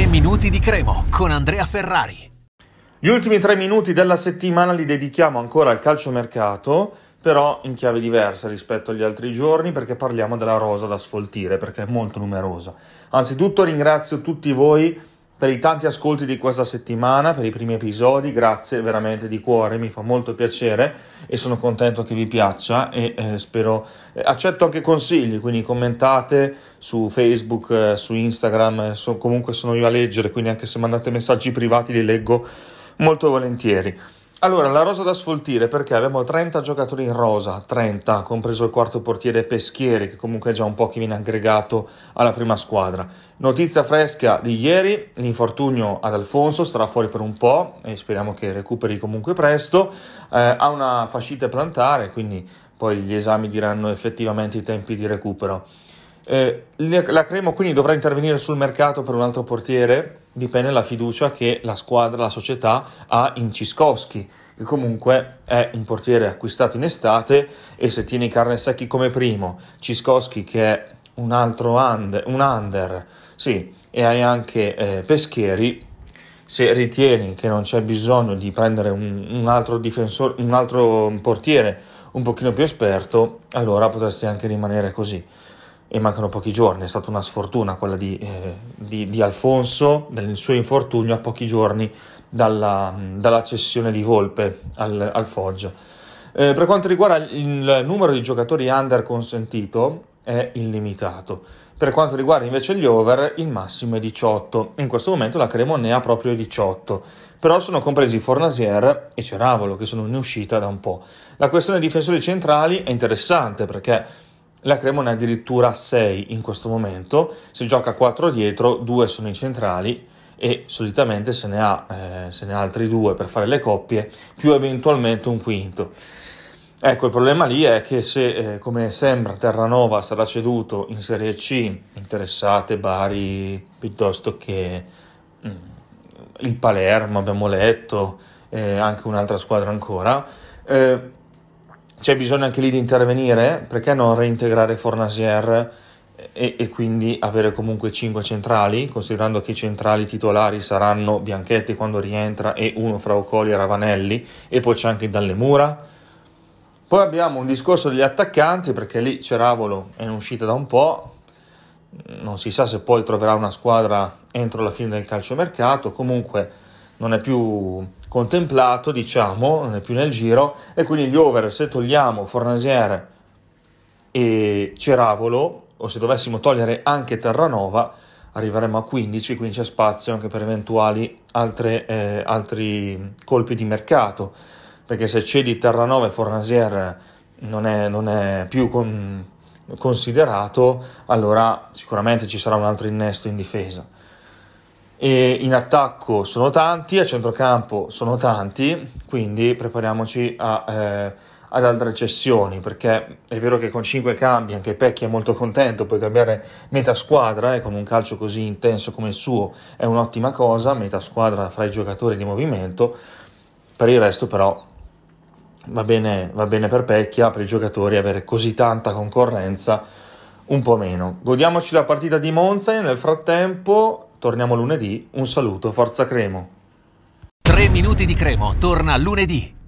3 minuti di Cremo con Andrea Ferrari. Gli ultimi tre minuti della settimana li dedichiamo ancora al calciomercato, però in chiave diversa rispetto agli altri giorni perché parliamo della rosa da sfoltire perché è molto numerosa. Anzitutto ringrazio tutti voi per i tanti ascolti di questa settimana, per i primi episodi, grazie veramente di cuore, mi fa molto piacere e sono contento che vi piaccia e eh, spero eh, accetto anche consigli, quindi commentate su Facebook, eh, su Instagram, eh, so, comunque sono io a leggere, quindi anche se mandate messaggi privati li leggo molto volentieri. Allora, la rosa da sfoltire perché abbiamo 30 giocatori in rosa, 30, compreso il quarto portiere Peschieri, che comunque è già un po' che viene aggregato alla prima squadra. Notizia fresca di ieri, l'infortunio ad Alfonso starà fuori per un po' e speriamo che recuperi comunque presto. Eh, ha una fascite plantare, quindi poi gli esami diranno effettivamente i tempi di recupero. Eh, la Cremo quindi dovrà intervenire sul mercato per un altro portiere, dipende dalla fiducia che la squadra, la società ha in Ciskowski, che comunque è un portiere acquistato in estate e se tiene i carne secchi come primo, Ciskowski che è un altro under, un under sì, e hai anche eh, Peschieri, se ritieni che non c'è bisogno di prendere un, un altro difensore, un altro portiere un pochino più esperto, allora potresti anche rimanere così e mancano pochi giorni. È stata una sfortuna quella di, eh, di, di Alfonso, del suo infortunio a pochi giorni dalla, dalla cessione di Volpe al, al Foggia. Eh, per quanto riguarda il numero di giocatori under consentito, è illimitato. Per quanto riguarda invece gli over, il massimo è 18. In questo momento la Cremo ne ha proprio 18. Però sono compresi Fornasier e Ceravolo, che sono in uscita da un po'. La questione dei difensori centrali è interessante perché la Cremona è addirittura 6 in questo momento, si gioca 4 dietro, 2 sono i centrali e solitamente se ne, ha, eh, se ne ha altri due per fare le coppie, più eventualmente un quinto. Ecco, il problema lì è che se, eh, come sembra, Terranova sarà ceduto in Serie C, interessate Bari piuttosto che mm, il Palermo, abbiamo letto, eh, anche un'altra squadra ancora, eh, c'è bisogno anche lì di intervenire, perché non reintegrare Fornasier e, e, quindi avere comunque 5 centrali, considerando che i centrali titolari saranno Bianchetti quando rientra e uno fra Ocoli e Ravanelli, e poi c'è anche Dalle Mura. Poi abbiamo un discorso degli attaccanti, perché lì Ceravolo è in uscita da un po', non si sa se poi troverà una squadra entro la fine del calciomercato, comunque non è più contemplato, diciamo, non è più nel giro, e quindi gli over, se togliamo Fornasier e Ceravolo, o se dovessimo togliere anche Terranova, arriveremo a 15, quindi c'è spazio anche per eventuali altre, eh, altri colpi di mercato, perché se cedi Terranova e Fornasier non è, non è più con, considerato, allora sicuramente ci sarà un altro innesto in difesa e in attacco sono tanti, a centrocampo sono tanti, quindi prepariamoci a, eh, ad altre cessioni, perché è vero che con 5 cambi anche Pecchi è molto contento, puoi cambiare metà squadra e con un calcio così intenso come il suo è un'ottima cosa, metà squadra fra i giocatori di movimento, per il resto però va bene, va bene per Pecchia, per i giocatori avere così tanta concorrenza un po' meno. Godiamoci la partita di Monza e nel frattempo Torniamo lunedì. Un saluto, Forza Cremo. 3 minuti di Cremo torna lunedì.